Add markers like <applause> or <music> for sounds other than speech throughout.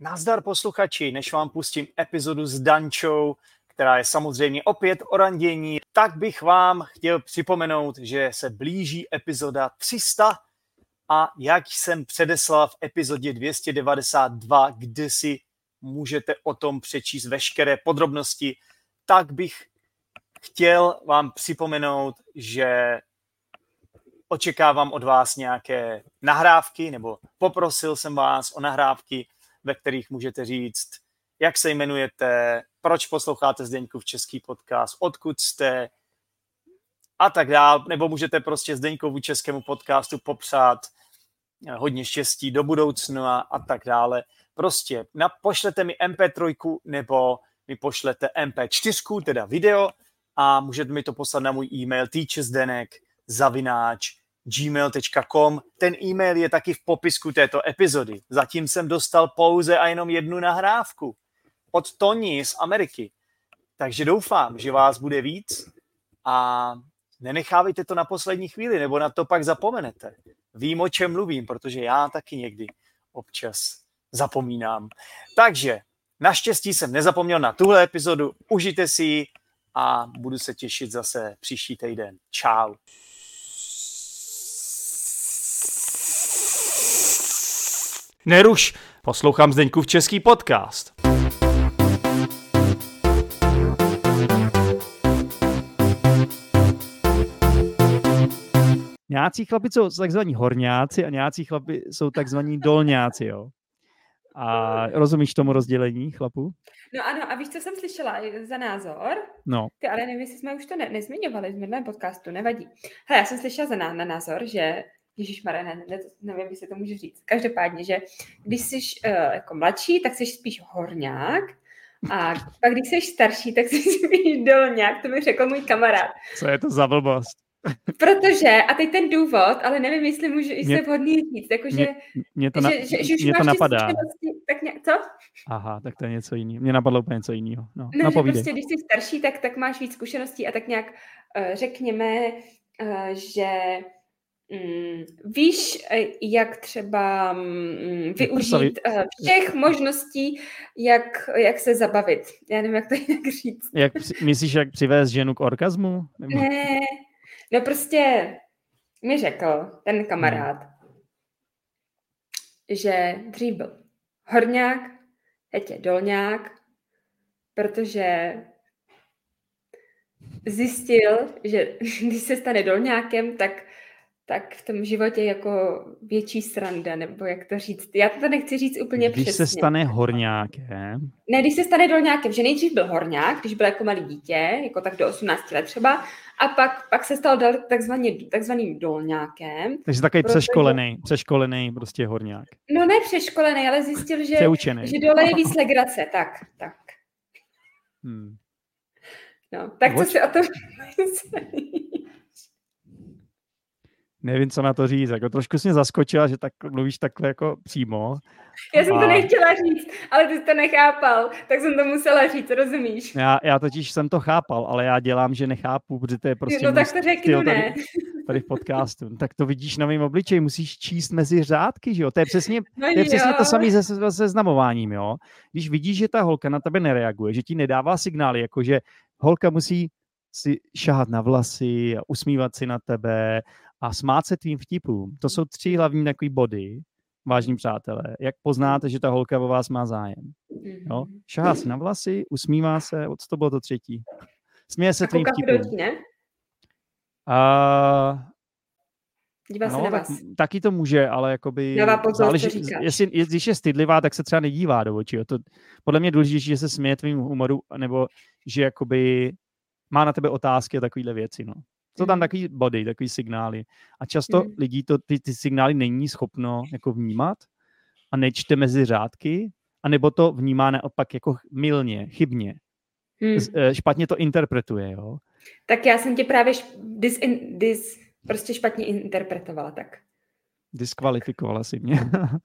Nazdar posluchači, než vám pustím epizodu s Dančou, která je samozřejmě opět o randění, tak bych vám chtěl připomenout, že se blíží epizoda 300 a jak jsem předeslal v epizodě 292, kde si můžete o tom přečíst veškeré podrobnosti, tak bych chtěl vám připomenout, že očekávám od vás nějaké nahrávky, nebo poprosil jsem vás o nahrávky, ve kterých můžete říct, jak se jmenujete, proč posloucháte Zdeňku v český podcast, odkud jste a tak dále, nebo můžete prostě Zdeňkovu českému podcastu popřát eh, hodně štěstí do budoucna a tak dále. Prostě na, pošlete mi MP3 nebo mi pošlete MP4, teda video, a můžete mi to poslat na můj e-mail teachersdenek zavináč gmail.com. Ten e-mail je taky v popisku této epizody. Zatím jsem dostal pouze a jenom jednu nahrávku od Tony z Ameriky. Takže doufám, že vás bude víc a nenechávejte to na poslední chvíli, nebo na to pak zapomenete. Vím, o čem mluvím, protože já taky někdy občas zapomínám. Takže naštěstí jsem nezapomněl na tuhle epizodu, užijte si ji a budu se těšit zase příští týden. Čau. Neruš, poslouchám v český podcast. Nějací chlapi jsou takzvaní horňáci a nějací chlapi jsou takzvaní dolňáci, jo. A rozumíš tomu rozdělení chlapu? No ano, a víš, co jsem slyšela za názor? No. Ty, ale nevím, jestli jsme už to ne- nezmiňovali v minulém podcastu, nevadí. Hele, já jsem slyšela za ná- na názor, že Ježíš ne, ne, nevím, jestli to můžu říct. Každopádně, že když jsi uh, jako mladší, tak jsi spíš horňák, a pak když jsi starší, tak <laughs> jsi spíš dolňák, to mi řekl můj kamarád. Co je to za blbost? Protože, a teď ten důvod, ale nevím, jestli můžu, jestli je vhodný říct, jakože, mě, mě to, na, že, že, že mě to napadá. Tak ně, co? Aha, tak to je něco jiného. Mě napadlo úplně něco jiného. No, no, no prostě, když jsi starší, tak, tak máš víc zkušeností a tak nějak uh, řekněme, uh, že víš, eh, jak třeba mm, využít uh, všech možností, jak, jak se zabavit. Já nevím, jak to <laughs> jinak říct. Jak, myslíš, jak přivést ženu k orgazmu? Nebo... Ne, no prostě mi řekl ten kamarád, hmm. že dřív byl horňák, teď je dolňák, protože zjistil, že <laughs> když se stane dolňákem, tak tak v tom životě jako větší sranda, nebo jak to říct. Já to nechci říct úplně když přesně. Když se stane horňákem? Ne, když se stane dolňákem, že nejdřív byl horňák, když byl jako malý dítě, jako tak do 18 let třeba, a pak, pak se stal takzvaný, takzvaným dolňákem. Takže takový protože... přeškolený, přeškolený prostě horňák. No ne přeškolený, ale zjistil, že, že dole je víc legrace, tak, tak. Hmm. No, tak What? co si o tom <laughs> nevím, co na to říct. Jako trošku jsi mě zaskočila, že tak mluvíš takhle jako přímo. Já jsem a... to nechtěla říct, ale ty jsi to nechápal, tak jsem to musela říct, rozumíš? Já, já totiž jsem to chápal, ale já dělám, že nechápu, protože to je prostě... No tak to řeknu, ne. Tady, tady v podcastu. Tak to vidíš na mém obličeji, musíš číst mezi řádky, že jo? To je přesně, no to, je přesně to samé se, se seznamováním, jo? Když vidíš, že ta holka na tebe nereaguje, že ti nedává signály, jako že holka musí si šahat na vlasy a usmívat si na tebe a smát se tvým vtipům. To jsou tři hlavní takový body, vážní přátelé. Jak poznáte, že ta holka o vás má zájem? Jo? Mhm. Šahá si na vlasy, usmívá se, co to bylo to třetí? Směje se tvým vtipům. ne? A... Dívá no, se na vás. Tak, taky to může, ale jakoby... pozor, záleží, jestli, když je stydlivá, tak se třeba nedívá do očí. To, podle mě je důležité, že se směje tvým humoru, nebo že jakoby má na tebe otázky a takovéhle věci. No. Jsou tam mhm. takový body, takový signály. A často mm. lidí to, ty, ty signály není schopno jako vnímat a nečte mezi řádky, anebo to vnímá naopak jako milně, chybně. Mm. Špatně to interpretuje, jo? Tak já jsem tě právě dis, dis, prostě špatně interpretovala, tak. Diskvalifikovala si mě.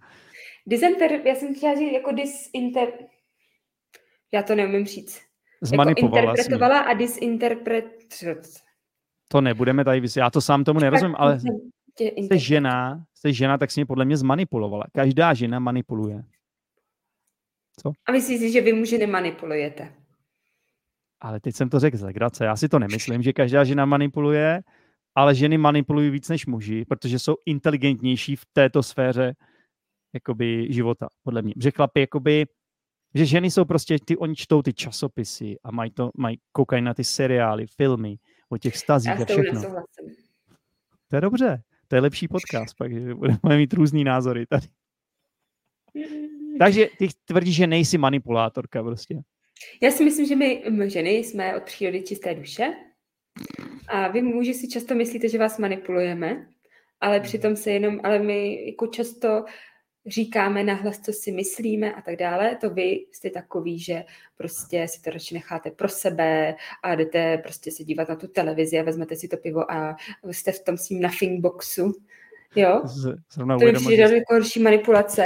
<laughs> Disinter, já jsem chtěla říct jako disinter... Já to neumím říct. Zmanipulovala jako interpretovala a disinterpret... To nebudeme tady vysvětlit. Já to sám tomu nerozumím, ale jste žena, jste žena, tak si mě podle mě zmanipulovala. Každá žena manipuluje. Co? A myslíš si, že vy muži nemanipulujete? Ale teď jsem to řekl z legrace. Já si to nemyslím, že každá žena manipuluje, ale ženy manipulují víc než muži, protože jsou inteligentnější v této sféře jakoby, života, podle mě. Že chlapi, jakoby, že ženy jsou prostě, ty, oni čtou ty časopisy a mají, to, mají koukají na ty seriály, filmy o těch stazích a všechno. To je dobře, to je lepší podcast, pak, že budeme mít různý názory tady. Takže ty tvrdíš, že nejsi manipulátorka prostě. Já si myslím, že my ženy jsme od přírody čisté duše a vy muži si často myslíte, že vás manipulujeme, ale mhm. přitom se jenom, ale my jako často říkáme nahlas, co si myslíme a tak dále, to vy jste takový, že prostě si to radši necháte pro sebe a jdete prostě se dívat na tu televizi a vezmete si to pivo a jste v tom svým nothing boxu. Jo? Zrovna to mi přijde jako horší manipulace.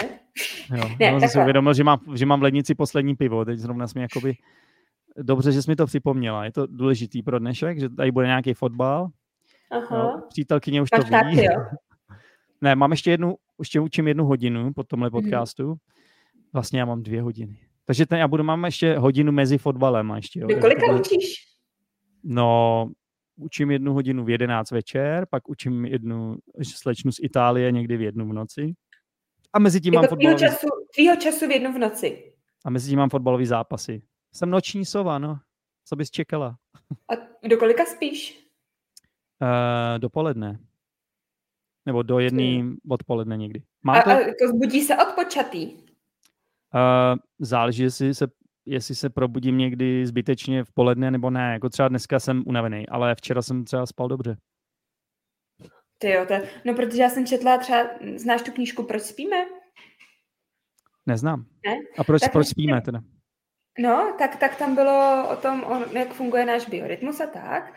Jo, ne, no, jsem si uvědomil, že mám, že mám v lednici poslední pivo, teď zrovna jsme jakoby dobře, že jsi mi to připomněla. Je to důležitý pro dnešek, že tady bude nějaký fotbal. Aha. Jo, přítelkyně už tak to tak, ví. Jo. <laughs> ne, mám ještě jednu, ještě učím jednu hodinu po tomhle mhm. podcastu. Vlastně já mám dvě hodiny. Takže ten, já budu, mám ještě hodinu mezi fotbalem. A ještě, jo. kolika učíš? No, učím jednu hodinu v 11 večer, pak učím jednu slečnu z Itálie někdy v jednu v noci. A mezi tím jako mám fotbalový... času, tvýho času v jednu v noci. A mezi tím mám fotbalový zápasy. Jsem noční sova, no. Co bys čekala? A do kolika spíš? Uh, dopoledne. Nebo do jedné odpoledne někdy. Mám a, a jako zbudí se odpočatý? Uh, záleží, jestli se, jestli se probudím někdy zbytečně v poledne nebo ne. Jako třeba dneska jsem unavený, ale včera jsem třeba spal dobře. Ty jo, to, no protože já jsem četla třeba, znáš tu knížku Proč spíme? Neznám. Ne? A proč, tak proč spíme teda? No, tak, tak tam bylo o tom, o, jak funguje náš biorytmus a tak.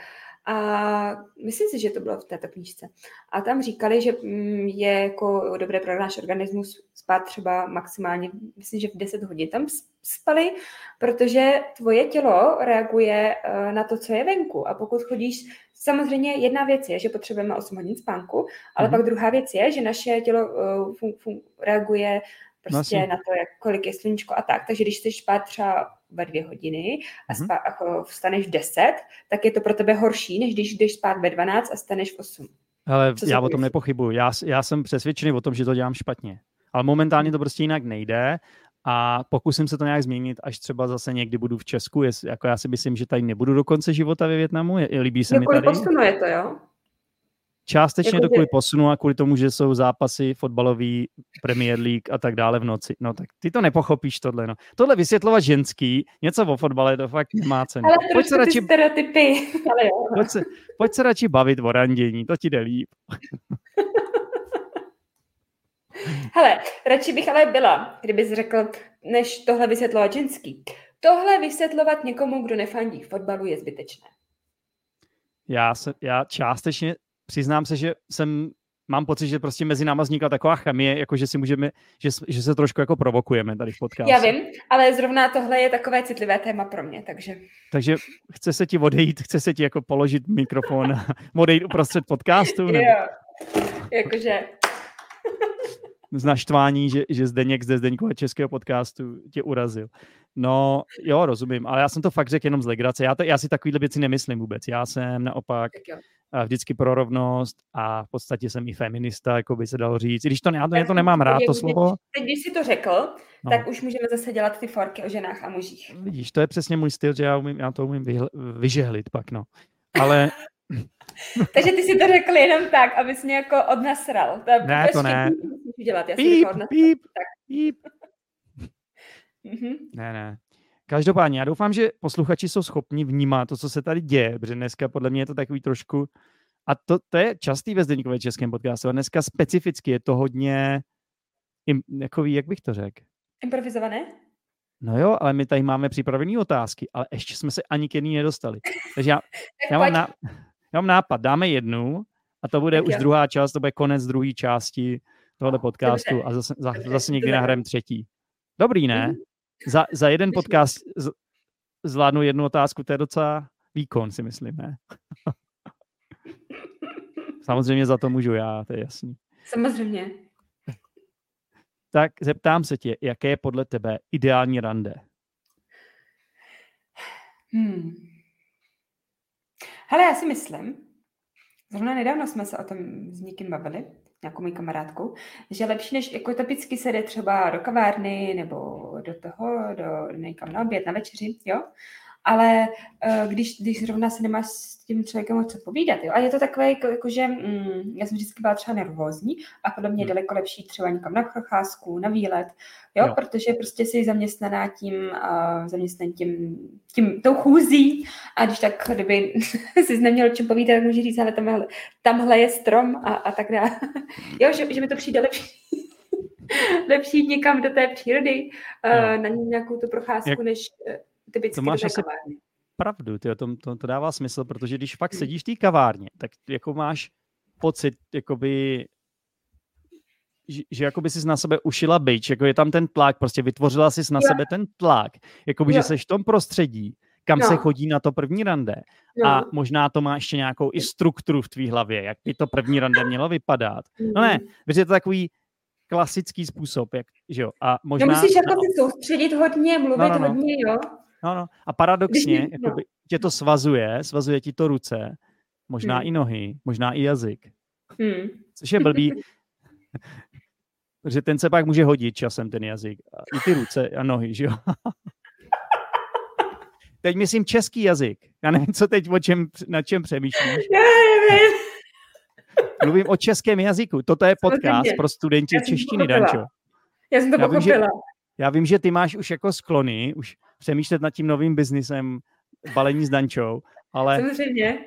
A myslím si, že to bylo v této knížce. A tam říkali, že mm, je jako dobré pro náš organismus spát třeba maximálně, myslím, že v 10 hodin tam spali, protože tvoje tělo reaguje eh, na to, co je venku. A pokud chodíš, samozřejmě jedna věc je, že potřebujeme 8 hodin spánku, ale mm-hmm. pak druhá věc je, že naše tělo uh, fun, fun, reaguje prostě no, na to, jak, kolik je sluníčko a tak. Takže když chceš spát třeba ve dvě hodiny a mm-hmm. spát, jako vstaneš v deset, tak je to pro tebe horší, než když jdeš spát ve 12 a staneš v 8. Ale Co já o tom nepochybuju. Já, já jsem přesvědčený o tom, že to dělám špatně. Ale momentálně to prostě jinak nejde a pokusím se to nějak změnit, až třeba zase někdy budu v Česku. Jest, jako já si myslím, že tady nebudu do konce života ve Větnamu. Je, líbí se mi tady. posunuje to, jo? Částečně jako to kvůli posunu a kvůli tomu, že jsou zápasy fotbalový, Premier League a tak dále v noci. No tak ty to nepochopíš tohle. No. Tohle vysvětlovat ženský, něco o fotbale, to fakt nemá cenu. Ale pojď se radši, stereotypy. Ale jo. Pojď, se, pojď se radši bavit o randění, to ti jde líp. <laughs> Hele, radši bych ale byla, kdybys řekl, než tohle vysvětlovat ženský. Tohle vysvětlovat někomu, kdo nefandí fotbalu, je zbytečné. Já, se, já částečně přiznám se, že jsem mám pocit, že prostě mezi náma vznikla taková chemie, jako že si můžeme, že, že se trošku jako provokujeme tady v podcastu. Já vím, ale zrovna tohle je takové citlivé téma pro mě, takže. Takže chce se ti odejít, chce se ti jako položit mikrofon a <laughs> odejít uprostřed podcastu? Nebo? Jo, jakože. <laughs> Z naštvání, že, že Zdeněk ze Zdeňkova českého podcastu tě urazil. No, jo, rozumím, ale já jsem to fakt řekl jenom z legrace. Já, to, já si takovýhle věci nemyslím vůbec. Já jsem naopak vždycky pro rovnost a v podstatě jsem i feminista, jako by se dalo říct. I když to, já to, já to nemám rád, to slovo. Teď, když si to řekl, no. tak už můžeme zase dělat ty forky o ženách a mužích. Vidíš, to je přesně můj styl, že já, umím, já to umím vyhl, vyžehlit pak, no. Ale... <laughs> Takže ty si to řekl jenom tak, abys mě jako odnasral. To ne, to ne. Dělat. Já píp, píp, píp. Mhm. Ne, ne. Každopádně, já doufám, že posluchači jsou schopni vnímat to, co se tady děje, protože dneska podle mě je to takový trošku, a to, to je častý ve Zdeníkově českém podcastu, a dneska specificky je to hodně, jakový, jak bych to řekl? Improvizované? No jo, ale my tady máme připravené otázky, ale ještě jsme se ani k jedný nedostali. Takže já, <laughs> já, mám, ná, já mám nápad, dáme jednu a to bude tak už jo. druhá část, to bude konec druhé části tohoto podcastu a zase, zase někdy nahrajem třetí. Dobrý, ne? Mm-hmm za, za jeden podcast z, zvládnu jednu otázku, to je docela výkon, si myslím, ne? <laughs> Samozřejmě za to můžu já, to je jasný. Samozřejmě. tak zeptám se tě, jaké je podle tebe ideální rande? Hmm. Hele, já si myslím, zrovna nedávno jsme se o tom s někým bavili, nějakou mý kamarádkou, že lepší, než jako typicky se jde třeba do kavárny nebo do toho, do někam na oběd, na večeři, jo, ale uh, když, když zrovna se nemáš s tím člověkem o co povídat, jo, a je to takové, jako, jako že mm, já jsem vždycky byla třeba nervózní a podle mě je hmm. daleko lepší třeba někam na procházku, na výlet, jo, jo. protože prostě jsi zaměstnaná tím, uh, tím, tím, tou chůzí a když tak, kdyby <laughs> jsi neměl čem povídat, tak můžeš říct, ale tamhle, tamhle je strom a, a tak dále. jo, že, že mi to přijde lepší. <laughs> lepší jít někam do té přírody, uh, na nějakou tu procházku, Jak... než typicky to máš asi pravdu, ty, to, to, to dává smysl, protože když fakt hmm. sedíš v té kavárně, tak jako máš pocit, jakoby, že, že jakoby jsi na sebe ušila byč, jako je tam ten tlak, prostě vytvořila jsi na jo. sebe ten tlak, jakoby, jo. že jsi v tom prostředí, kam no. se chodí na to první rande. No. A možná to má ještě nějakou i strukturu v tvý hlavě, jak by to první rande mělo vypadat. No ne, protože je to takový klasický způsob, jak, že jo. A možná, no musíš jako no, se soustředit hodně, mluvit no, no, no. hodně, jo. No, no. A paradoxně, Když, jakoby, no. tě to svazuje, svazuje ti to ruce, možná hmm. i nohy, možná i jazyk. Hmm. Což je blbý, protože ten se pak může hodit časem, ten jazyk. I ty ruce a nohy, že jo? <laughs> teď myslím český jazyk. Já nevím, co teď, o čem, na čem přemýšlíš. Já nevím. <laughs> Mluvím o českém jazyku. Toto je podcast pro studenty češtiny, Dančo. Já jsem to já pochopila. Vím, že, já vím, že ty máš už jako sklony, už přemýšlet nad tím novým biznisem balení s Dančou, ale... Samozřejmě.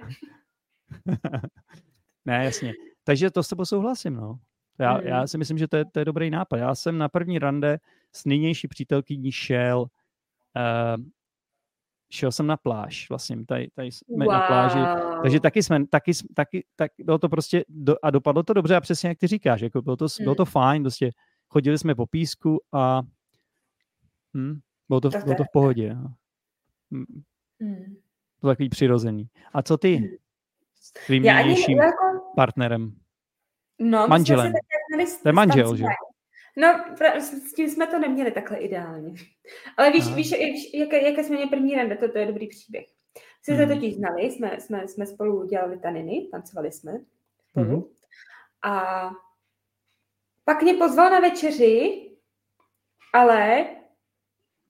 <laughs> ne, jasně. Takže to s tebou souhlasím, no. Já, mm. já si myslím, že to je, to je dobrý nápad. Já jsem na první rande s nynější přítelkyní šel uh, šel jsem na pláž, vlastně tady, tady jsme wow. na pláži, takže taky jsme, taky, taky, tak bylo to prostě, do, a dopadlo to dobře a přesně jak ty říkáš, jako bylo to, mm. bylo to fajn, prostě chodili jsme po písku a hm, bylo to, bylo to v pohodě. Mm. Mm. To takový přirozený. A co ty hmm. s tvým nynějším jako... partnerem? No, Manželem. To je manžel, že? No, s tím jsme to neměli takhle ideálně. <laughs> Ale víš, víš, víš jaké, jaké jsme měli první rande, to, to je dobrý příběh. Jsme se hmm. totiž znali, jsme, jsme, jsme spolu dělali taniny, tancovali jsme spolu. Hmm. A pak mě pozval na večeři, ale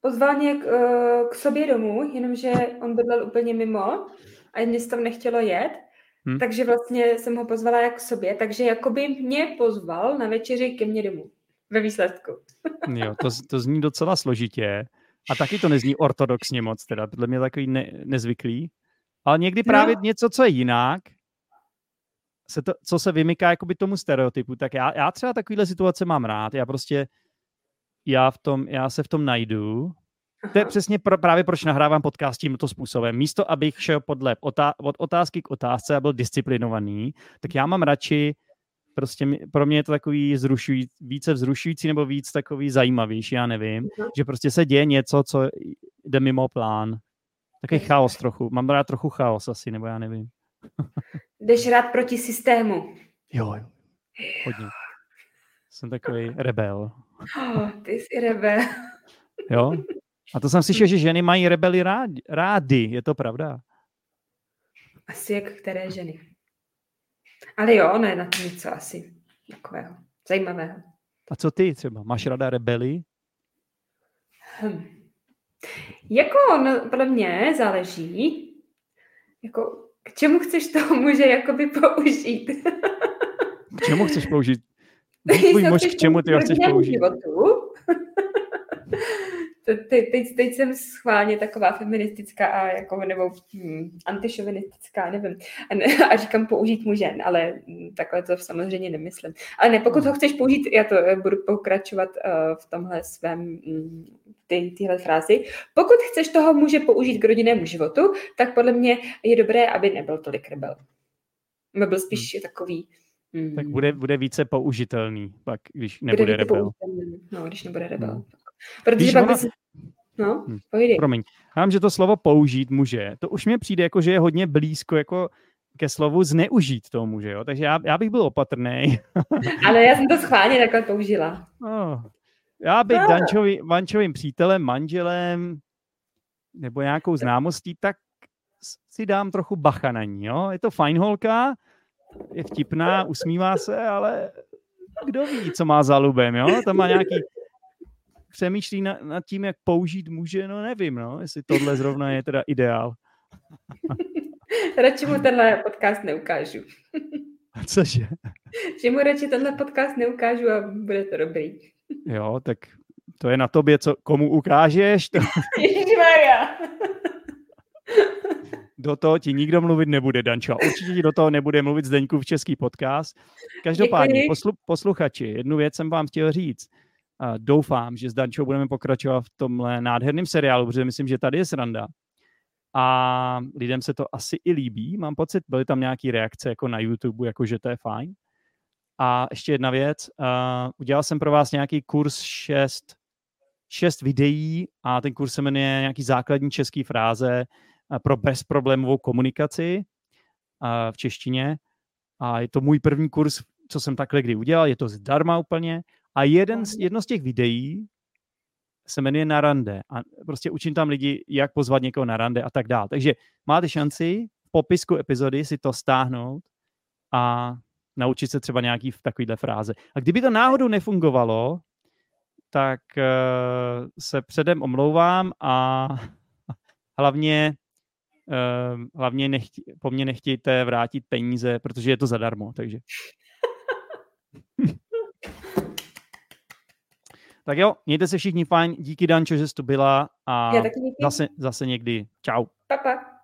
pozval mě k, eh, k sobě domů, jenomže on bydlel úplně mimo a mě se tam nechtělo jet. Hmm. Takže vlastně jsem ho pozvala jak k sobě, takže jakoby mě pozval na večeři ke mně domů ve výsledku. <laughs> jo, to, to zní docela složitě. A taky to nezní ortodoxně moc, teda podle mě takový ne, nezvyklý. Ale někdy právě no. něco, co je jinak, se to, co se vymyká jakoby tomu stereotypu, tak já, já třeba takovýhle situace mám rád. Já prostě, já, v tom, já se v tom najdu. To je přesně pro, právě proč nahrávám podcast tímto způsobem. Místo, abych šel podle otá, od otázky k otázce a byl disciplinovaný, tak já mám radši prostě pro mě je to takový zrušují, více vzrušující nebo víc takový zajímavější, já nevím, uh-huh. že prostě se děje něco, co jde mimo plán. Takový chaos trochu. Mám rád trochu chaos asi, nebo já nevím. Jdeš rád proti systému. Jo, jo. Hodně. Jsem takový rebel. Oh, <laughs> ty jsi rebel. jo? A to jsem slyšel, že ženy mají rebely rád, rády. Je to pravda? Asi jak které ženy. Ale jo, ne, na to něco asi takového zajímavého. A co ty třeba? Máš rada rebely? Hm. Jako, no, podle mě záleží, jako, k čemu chceš toho muže jakoby použít. k čemu chceš použít? Tvůj muž, k čemu ty ho chceš použít? Životu, <laughs> teď, teď, teď jsem schválně taková feministická a jako, nebo hm, antišovinistická, nevím. A, ne, <laughs> a říkám použít mužen, ale hm, takhle to samozřejmě nemyslím. Ale ne, pokud ho chceš použít, já to eh, budu pokračovat uh, v tomhle svém hm, ty, tyhle frázi. Pokud chceš toho muže použít k rodinnému životu, tak podle mě je dobré, aby nebyl tolik rebel. Byl spíš hmm. takový Hmm. Tak bude, bude více použitelný, pak, když nebude bude rebel. No, když nebude rebel. Hmm. Protože Víš, pak ona... No, hm. pojdej. Promiň. Já že to slovo použít může, to už mi přijde jako, že je hodně blízko jako ke slovu zneužít toho muže, jo? takže já, já bych byl opatrný. <laughs> Ale já jsem to schválně takhle použila. Oh, já být Dančovi, Vančovým přítelem, manželem nebo nějakou známostí, tak si dám trochu bacha na ní, jo? Je to fajn holka, je vtipná, usmívá se, ale kdo ví, co má za lubem, jo? To má nějaký přemýšlí na, nad tím, jak použít muže, no nevím, no, jestli tohle zrovna je teda ideál. <laughs> Radši mu tenhle podcast neukážu. <laughs> Cože? <laughs> Že mu radši tenhle podcast neukážu a bude to dobrý. Jo, tak to je na tobě, co komu ukážeš. To... Ježišmarja. Do toho ti nikdo mluvit nebude, Dančo. Určitě ti do toho nebude mluvit Zdeňku v český podcast. Každopádně, poslu, posluchači, jednu věc jsem vám chtěl říct. Uh, doufám, že s Dančou budeme pokračovat v tomhle nádherném seriálu, protože myslím, že tady je sranda. A lidem se to asi i líbí, mám pocit. Byly tam nějaké reakce jako na YouTube, jako že to je fajn. A ještě jedna věc. Uh, udělal jsem pro vás nějaký kurz 6, 6 videí a ten kurz se jmenuje nějaký základní český fráze pro bezproblémovou komunikaci v češtině. A je to můj první kurz, co jsem takhle kdy udělal, je to zdarma úplně. A jeden, jedno z těch videí se jmenuje na rande. A prostě učím tam lidi, jak pozvat někoho na rande a tak dále. Takže máte šanci v popisku epizody si to stáhnout a naučit se třeba nějaký v takovýhle fráze. A kdyby to náhodou nefungovalo, tak uh, se předem omlouvám a <laughs> hlavně uh, hlavně nechtě, po mně nechtějte vrátit peníze, protože je to zadarmo, takže. <laughs> tak jo, mějte se všichni fajn, díky Dančo, že jsi tu byla a zase, zase někdy. Čau. Pa, pa.